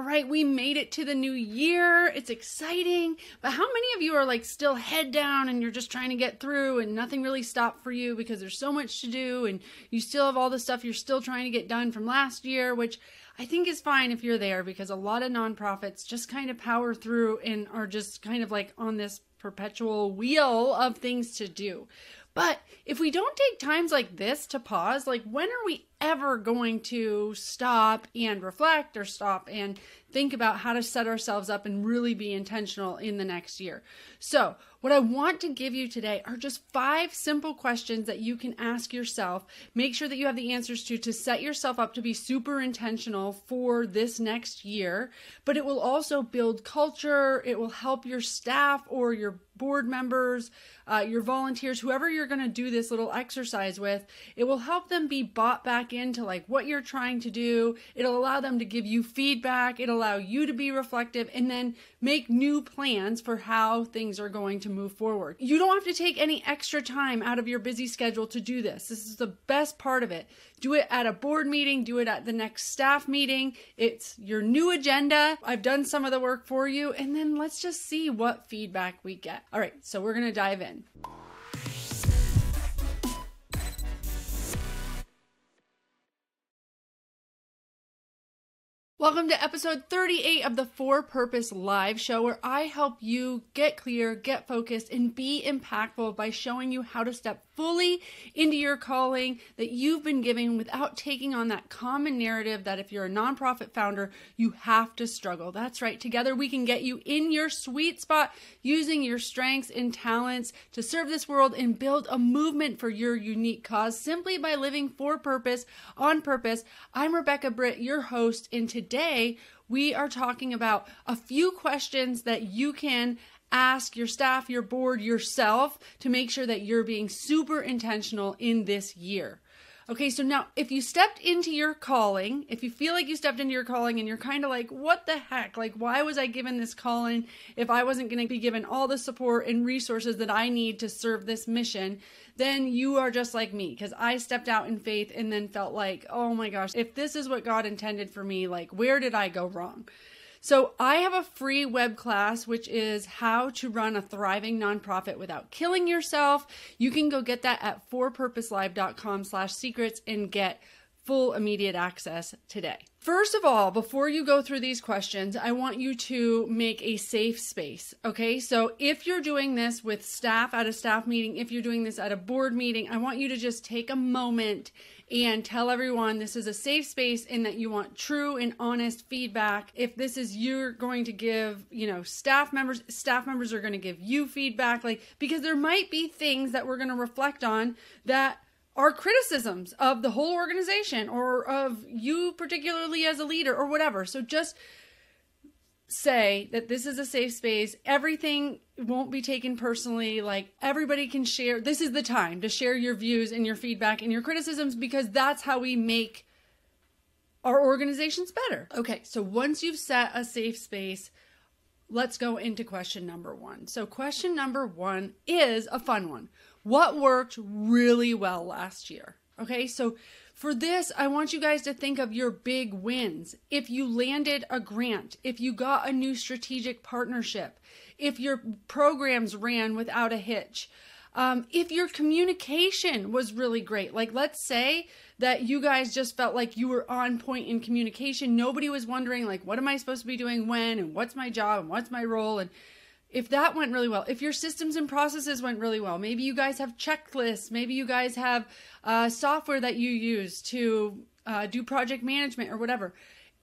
All right, we made it to the new year. It's exciting. But how many of you are like still head down and you're just trying to get through and nothing really stopped for you because there's so much to do and you still have all the stuff you're still trying to get done from last year, which I think is fine if you're there because a lot of nonprofits just kind of power through and are just kind of like on this perpetual wheel of things to do. But if we don't take times like this to pause, like when are we ever going to stop and reflect or stop and think about how to set ourselves up and really be intentional in the next year? So, what I want to give you today are just five simple questions that you can ask yourself. Make sure that you have the answers to to set yourself up to be super intentional for this next year. But it will also build culture, it will help your staff or your board members, uh, your volunteers, whoever you're going to do this little exercise with, it will help them be bought back into like what you're trying to do. It'll allow them to give you feedback. It'll allow you to be reflective and then make new plans for how things are going to move forward. You don't have to take any extra time out of your busy schedule to do this. This is the best part of it. Do it at a board meeting, do it at the next staff meeting. It's your new agenda. I've done some of the work for you, and then let's just see what feedback we get. All right, so we're gonna dive in. Welcome to episode 38 of the For Purpose Live show, where I help you get clear, get focused, and be impactful by showing you how to step fully into your calling that you've been given without taking on that common narrative that if you're a nonprofit founder, you have to struggle. That's right. Together, we can get you in your sweet spot using your strengths and talents to serve this world and build a movement for your unique cause simply by living for purpose, on purpose. I'm Rebecca Britt, your host, and today we are talking about a few questions that you can ask your staff, your board, yourself to make sure that you're being super intentional in this year. Okay, so now if you stepped into your calling, if you feel like you stepped into your calling and you're kind of like, what the heck? Like, why was I given this calling if I wasn't going to be given all the support and resources that I need to serve this mission? Then you are just like me because I stepped out in faith and then felt like, oh my gosh, if this is what God intended for me, like, where did I go wrong? So I have a free web class which is how to run a thriving nonprofit without killing yourself. You can go get that at forpurposelive.com/secrets and get full immediate access today. First of all, before you go through these questions, I want you to make a safe space. Okay. So if you're doing this with staff at a staff meeting, if you're doing this at a board meeting, I want you to just take a moment and tell everyone this is a safe space and that you want true and honest feedback. If this is you're going to give, you know, staff members, staff members are going to give you feedback, like, because there might be things that we're going to reflect on that are criticisms of the whole organization or of you particularly as a leader or whatever. So just say that this is a safe space. Everything won't be taken personally. Like everybody can share. This is the time to share your views and your feedback and your criticisms because that's how we make our organizations better. Okay, so once you've set a safe space, let's go into question number one. So, question number one is a fun one. What worked really well last year? Okay, so for this, I want you guys to think of your big wins. If you landed a grant, if you got a new strategic partnership, if your programs ran without a hitch, um, if your communication was really great. Like, let's say that you guys just felt like you were on point in communication. Nobody was wondering, like, what am I supposed to be doing when, and what's my job, and what's my role, and if that went really well, if your systems and processes went really well, maybe you guys have checklists, maybe you guys have uh, software that you use to uh, do project management or whatever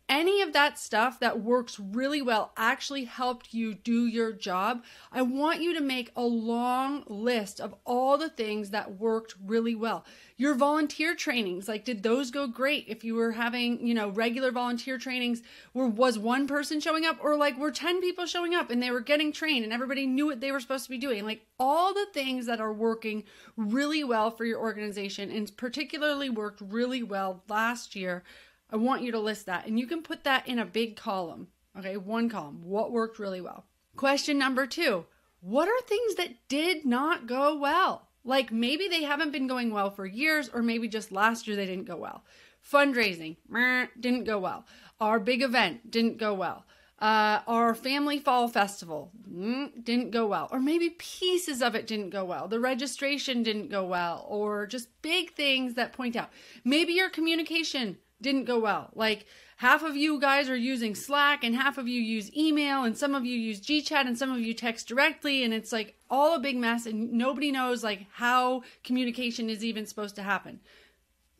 any of that stuff that works really well actually helped you do your job, I want you to make a long list of all the things that worked really well. Your volunteer trainings, like did those go great? If you were having, you know, regular volunteer trainings where was one person showing up or like were 10 people showing up and they were getting trained and everybody knew what they were supposed to be doing. Like all the things that are working really well for your organization and particularly worked really well last year I want you to list that. And you can put that in a big column. Okay, one column. What worked really well? Question number two What are things that did not go well? Like maybe they haven't been going well for years, or maybe just last year they didn't go well. Fundraising, meh, didn't go well. Our big event didn't go well. Uh, our family fall festival mm, didn't go well. Or maybe pieces of it didn't go well. The registration didn't go well. Or just big things that point out. Maybe your communication didn't go well. Like half of you guys are using Slack and half of you use email and some of you use GChat and some of you text directly and it's like all a big mess and nobody knows like how communication is even supposed to happen.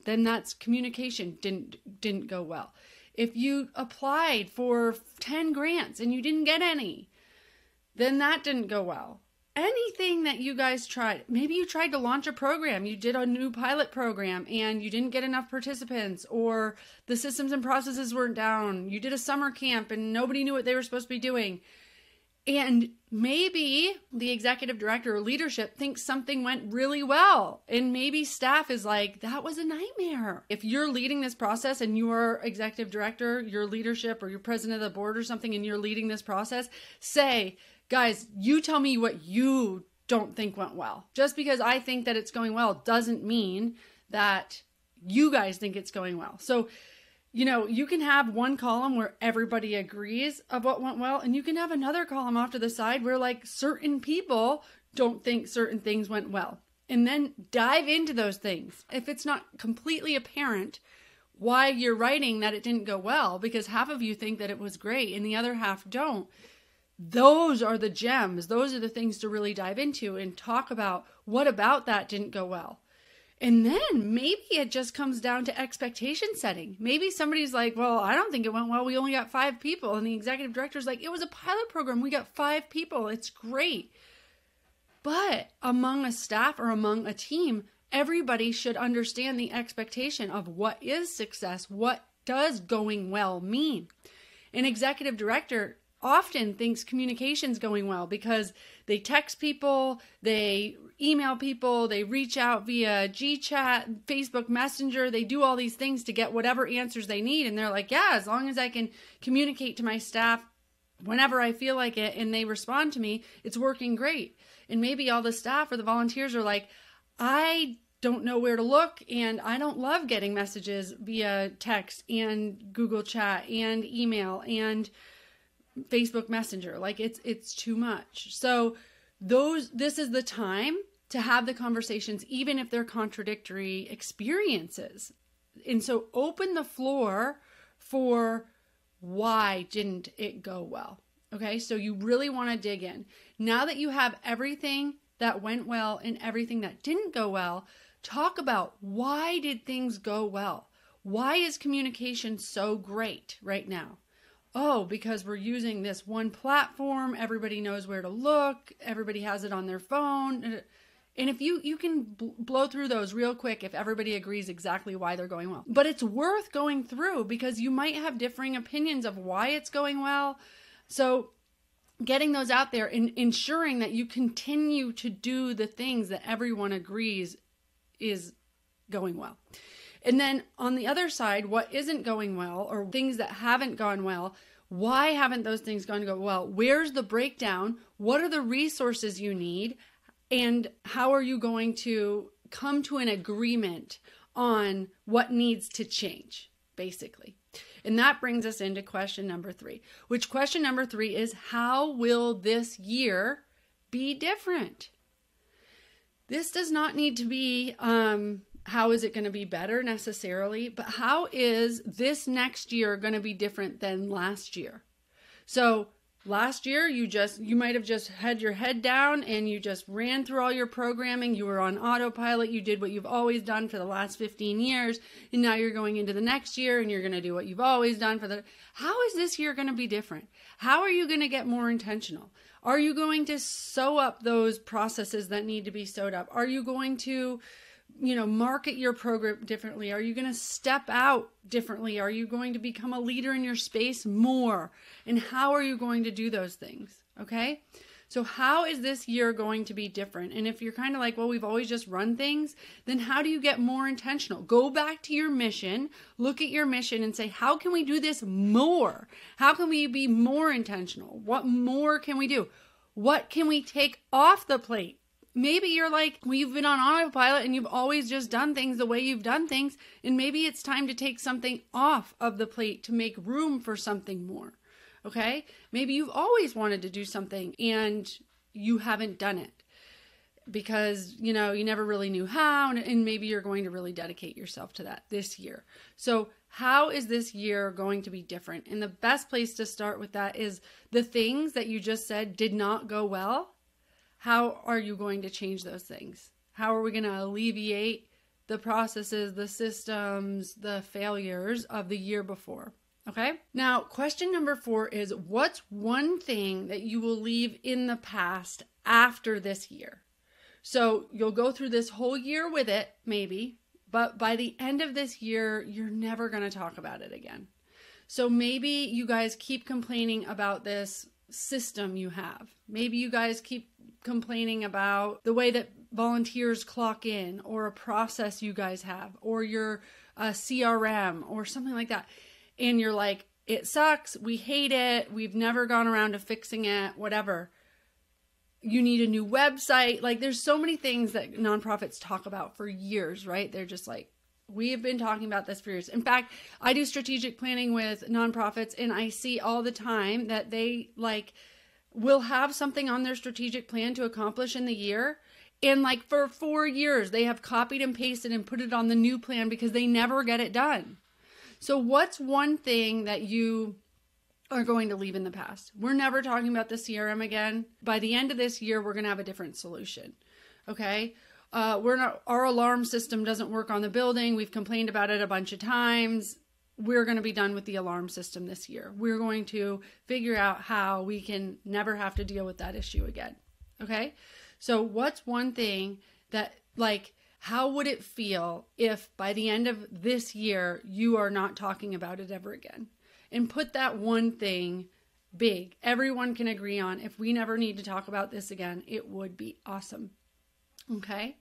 Then that's communication didn't didn't go well if you applied for 10 grants and you didn't get any, then that didn't go well. Anything that you guys tried, maybe you tried to launch a program, you did a new pilot program and you didn't get enough participants, or the systems and processes weren't down, you did a summer camp and nobody knew what they were supposed to be doing. And maybe the executive director or leadership thinks something went really well. And maybe staff is like, that was a nightmare. If you're leading this process and you're executive director, your leadership, or you're president of the board or something, and you're leading this process, say, guys, you tell me what you don't think went well. Just because I think that it's going well doesn't mean that you guys think it's going well. So you know, you can have one column where everybody agrees of what went well, and you can have another column off to the side where like certain people don't think certain things went well. And then dive into those things. If it's not completely apparent why you're writing that it didn't go well, because half of you think that it was great and the other half don't, those are the gems. Those are the things to really dive into and talk about what about that didn't go well and then maybe it just comes down to expectation setting. Maybe somebody's like, well, I don't think it went well. We only got five people. And the executive director's like, it was a pilot program. We got five people. It's great. But among a staff or among a team, everybody should understand the expectation of what is success. What does going well mean? An executive director often thinks communication's going well because they text people, they email people, they reach out via GChat, Facebook Messenger, they do all these things to get whatever answers they need and they're like, "Yeah, as long as I can communicate to my staff whenever I feel like it and they respond to me, it's working great." And maybe all the staff or the volunteers are like, "I don't know where to look and I don't love getting messages via text and Google Chat and email and Facebook Messenger. Like it's it's too much. So those this is the time to have the conversations even if they're contradictory experiences. And so open the floor for why didn't it go well? Okay? So you really want to dig in. Now that you have everything that went well and everything that didn't go well, talk about why did things go well? Why is communication so great right now? Oh, because we're using this one platform, everybody knows where to look, everybody has it on their phone. And if you you can bl- blow through those real quick if everybody agrees exactly why they're going well. But it's worth going through because you might have differing opinions of why it's going well. So getting those out there and ensuring that you continue to do the things that everyone agrees is going well. And then on the other side, what isn't going well or things that haven't gone well, why haven't those things gone go well? Where's the breakdown? What are the resources you need? And how are you going to come to an agreement on what needs to change, basically? And that brings us into question number three, which question number three is how will this year be different? This does not need to be um, how is it going to be better necessarily, but how is this next year going to be different than last year? So, last year you just you might have just had your head down and you just ran through all your programming, you were on autopilot, you did what you've always done for the last 15 years, and now you're going into the next year and you're going to do what you've always done for the How is this year going to be different? How are you going to get more intentional? Are you going to sew up those processes that need to be sewed up? Are you going to you know market your program differently? Are you going to step out differently? Are you going to become a leader in your space more? And how are you going to do those things okay? So how is this year going to be different? And if you're kind of like well we've always just run things then how do you get more intentional? Go back to your mission look at your mission and say how can we do this more? How can we be more intentional? What more can we do? What can we take off the plate maybe you're like, well, you've been on autopilot and you've always just done things the way you've done things. And maybe it's time to take something off of the plate to make room for something more. Okay. Maybe you've always wanted to do something and you haven't done it because you know you never really knew how and, and, maybe you're going to really dedicate yourself to that this year so how is this year going to be different and the best place to start with that is the things that you just said did not go well how are you going to change those things how are we going to alleviate the processes the systems the failures of the year before Okay. Now, question number four is what's one thing that you will leave in the past after this year? So you'll go through this whole year with it, maybe, but by the end of this year, you're never going to talk about it again. So maybe you guys keep complaining about this system you have. Maybe you guys keep complaining about the way that volunteers clock in or a process you guys have or your uh, CRM or something like that. And you're like, it sucks. We hate it. We've never gone around to fixing it, whatever you need a new website. Like there's so many things that nonprofits talk about for years, right? They're just like, we have been talking about this for years. In fact, I do strategic planning with nonprofits and I see all the time that they like will have something on their strategic plan to accomplish in the year. And like for four years, they have copied and pasted and put it on the new plan because they never get it done. So, what's one thing that you are going to leave in the past. We're never talking about the CRM again. By the end of this year, we're going to have a different solution. Okay. Uh, we're not, our alarm system doesn't work on the building. We've complained about it a bunch of times. We're going to be done with the alarm system this year. We're going to figure out how we can never have to deal with that issue again. Okay. So, what's one thing that, like, how would it feel if by the end of this year you are not talking about it ever again? and put that one thing big everyone can agree on. If we never need to talk about this again, it would be awesome. Okay.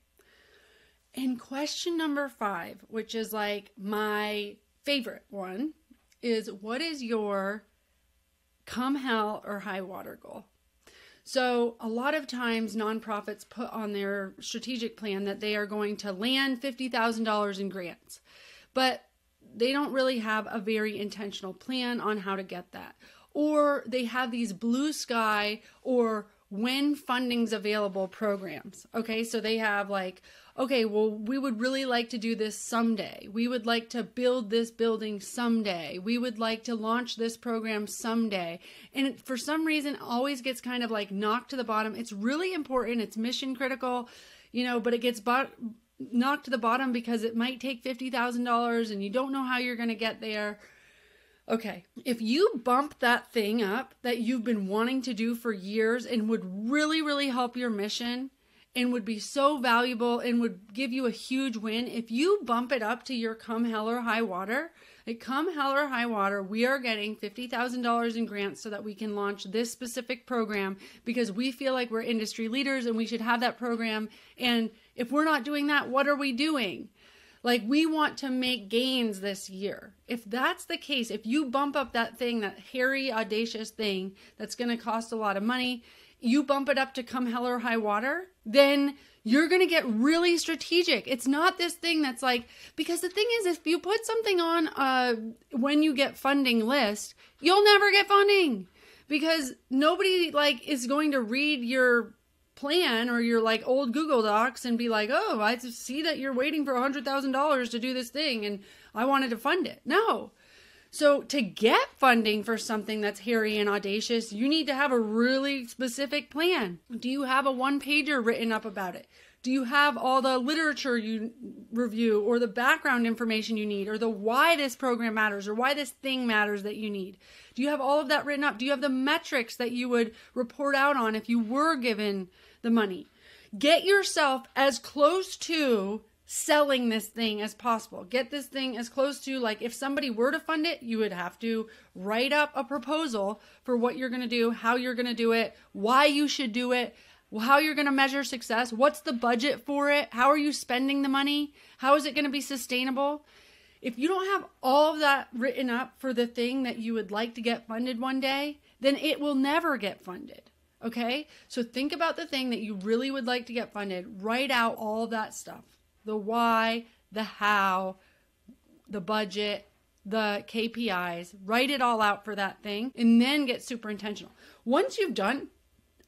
And question number five, which is like my favorite one, is what is your come hell or high water goal? So, a lot of times nonprofits put on their strategic plan that they are going to land $50,000 in grants. But they don't really have a very intentional plan on how to get that. Or they have these blue sky or when funding's available programs. Okay, so they have like, okay, well, we would really like to do this someday. We would like to build this building someday. We would like to launch this program someday. And for some reason, always gets kind of like knocked to the bottom. It's really important, it's mission critical, you know, but it gets bought knocked to the bottom because it might take $50,000 and you don't know how you're going to get there. Okay, if you bump that thing up that you've been wanting to do for years and would really, really help your mission and would be so valuable and would give you a huge win, if you bump it up to your come hell or high water, like come hell or high water, we are getting $50,000 in grants so that we can launch this specific program because we feel like we're industry leaders and we should have that program. And if we're not doing that, what are we doing? Like, we want to make gains this year. If that's the case, if you bump up that thing, that hairy, audacious thing that's going to cost a lot of money, you bump it up to come hell or high water, then you're going to get really strategic. It's not this thing that's like, because the thing is, if you put something on uh, when you get funding list, you'll never get funding because nobody like is going to read your plan or your like old Google Docs and be like, oh, I see that you're waiting for a hundred thousand dollars to do this thing and I wanted to fund it. No, so, to get funding for something that's hairy and audacious, you need to have a really specific plan. Do you have a one pager written up about it? Do you have all the literature you review or the background information you need or the why this program matters or why this thing matters that you need? Do you have all of that written up? Do you have the metrics that you would report out on if you were given the money? Get yourself as close to selling this thing as possible. Get this thing as close to like if somebody were to fund it, you would have to write up a proposal for what you're going to do, how you're going to do it, why you should do it, how you're going to measure success, what's the budget for it, how are you spending the money, how is it going to be sustainable? If you don't have all of that written up for the thing that you would like to get funded one day, then it will never get funded. Okay? So think about the thing that you really would like to get funded. Write out all that stuff the why, the how, the budget, the KPIs. Write it all out for that thing and then get super intentional. Once you've done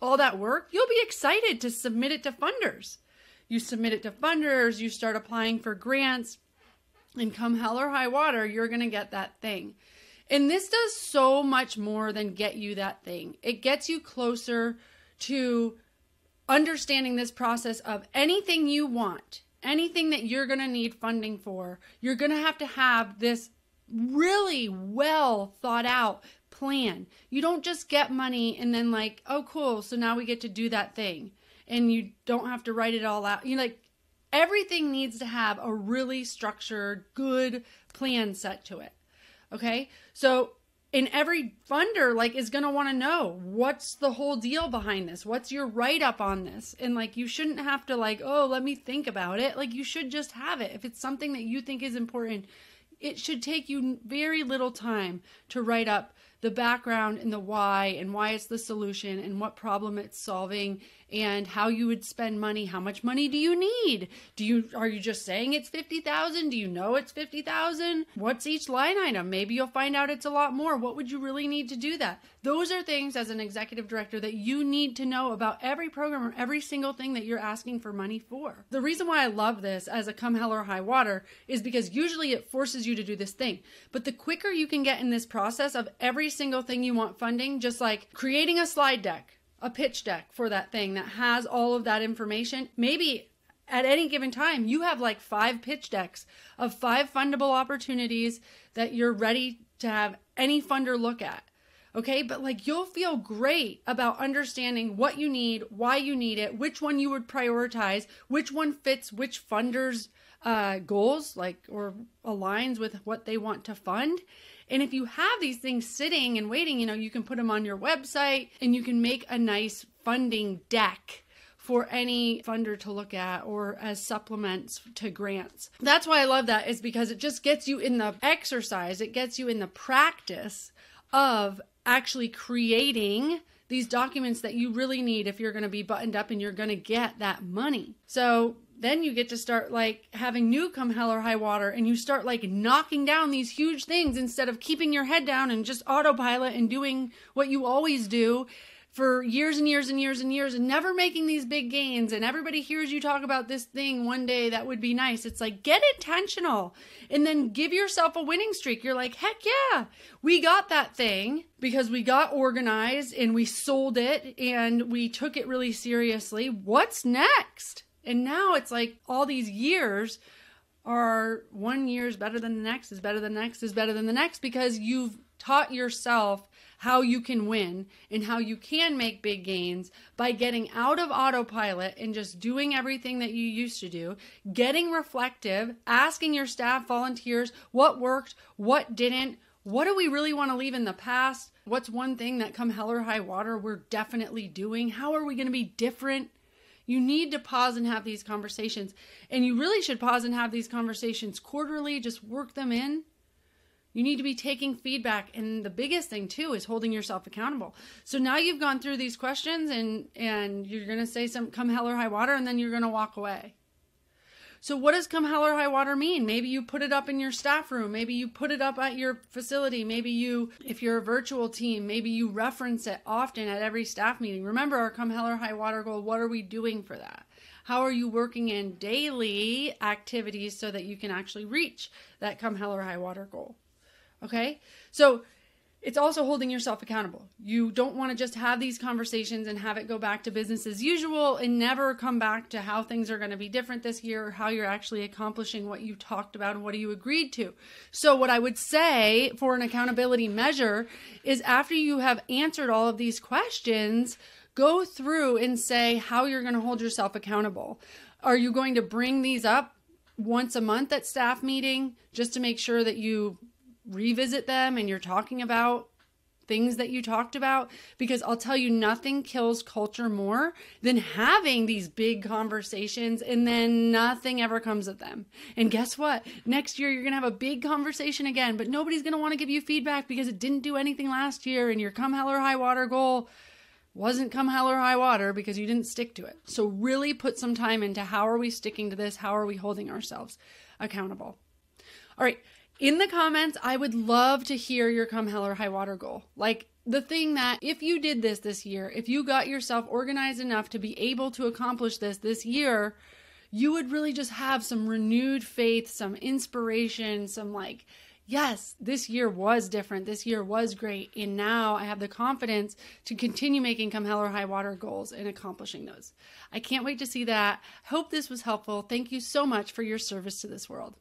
all that work, you'll be excited to submit it to funders. You submit it to funders, you start applying for grants, and come hell or high water, you're going to get that thing. And this does so much more than get you that thing. It gets you closer to understanding this process of anything you want, anything that you're going to need funding for. You're going to have to have this really well thought out plan. You don't just get money and then, like, oh, cool, so now we get to do that thing. And you don't have to write it all out. You like, everything needs to have a really structured, good plan set to it. Okay. So in every funder like is going to want to know what's the whole deal behind this? What's your write up on this? And like you shouldn't have to like oh let me think about it. Like you should just have it. If it's something that you think is important it should take you very little time to write up the background and the why and why it's the solution and what problem it's solving and how you would spend money. How much money do you need? Do you are you just saying it's 50,000 do you know it's 50,000 what's each line item? Maybe you'll find out it's a lot more. What would you really need to do that? Those are things as an executive director that you need to know about every program or every single thing that you're asking for money for. The reason why I love this as a come hell or high water is because usually it forces you to do this thing. But the quicker you can get in this process of single thing you want funding just like creating a slide deck a pitch deck for that thing that has all of that information. Maybe at any given time, you have like five pitch decks of five fundable opportunities that you're ready to have any funder look at. Okay, but like you'll feel great about understanding what you need, why you need it, which one you would prioritize, which one fits which funder's uh, goals, like or aligns with what they want to fund. And if you have these things sitting and waiting, you know, you can put them on your website and you can make a nice funding deck for any funder to look at or as supplements to grants. That's why I love that is because it just gets you in the exercise, it gets you in the practice of actually creating these documents that you really need if you're going to be buttoned up and you're going to get that money. So then you get to start like having new come hell or high water and you start like knocking down these huge things instead of keeping your head down and just autopilot and doing what you always do for years and years and years and years and never making these big gains. And everybody hears you talk about this thing one day that would be nice. It's like get intentional and then give yourself a winning streak. You're like heck yeah we got that thing because we got organized and we sold it and we took it really seriously. What's next and now it's like all these years are one year is better than the next, is better than the next, is better than the next because you've taught yourself how you can win and how you can make big gains by getting out of autopilot and just doing everything that you used to do, getting reflective, asking your staff, volunteers, what worked, what didn't, what do we really want to leave in the past? What's one thing that come hell or high water we're definitely doing? How are we going to be different? You need to pause and have these conversations. And you really should pause and have these conversations quarterly, just work them in. You need to be taking feedback and the biggest thing too is holding yourself accountable. So now you've gone through these questions and and you're going to say some come hell or high water and then you're going to walk away. So, what does come hell or high water mean? Maybe you put it up in your staff room. Maybe you put it up at your facility. Maybe you, if you're a virtual team, maybe you reference it often at every staff meeting. Remember our come hell or high water goal. What are we doing for that? How are you working in daily activities so that you can actually reach that come hell or high water goal? Okay. So, it's also holding yourself accountable. You don't want to just have these conversations and have it go back to business as usual and never come back to how things are going to be different this year or how you're actually accomplishing what you talked about and what you agreed to. So, what I would say for an accountability measure is after you have answered all of these questions, go through and say how you're going to hold yourself accountable. Are you going to bring these up once a month at staff meeting just to make sure that you revisit them and you're talking about things that you talked about because I'll tell you nothing kills culture more than having these big conversations and then nothing ever comes of them. And guess what? Next year you're going to have a big conversation again, but nobody's going to want to give you feedback because it didn't do anything last year and your come hell or high water goal wasn't come hell or high water because you didn't stick to it. So really put some time into how are we sticking to this? How are we holding ourselves accountable? All right. In the comments, I would love to hear your come hell or high water goal. Like the thing that if you did this this year, if you got yourself organized enough to be able to accomplish this this year, you would really just have some renewed faith, some inspiration, some like yes, this year was different. This year was great. And now I have the confidence to continue making come hell or high water goals and accomplishing those. I can't wait to see that. Hope this was helpful. Thank you so much for your service to this world.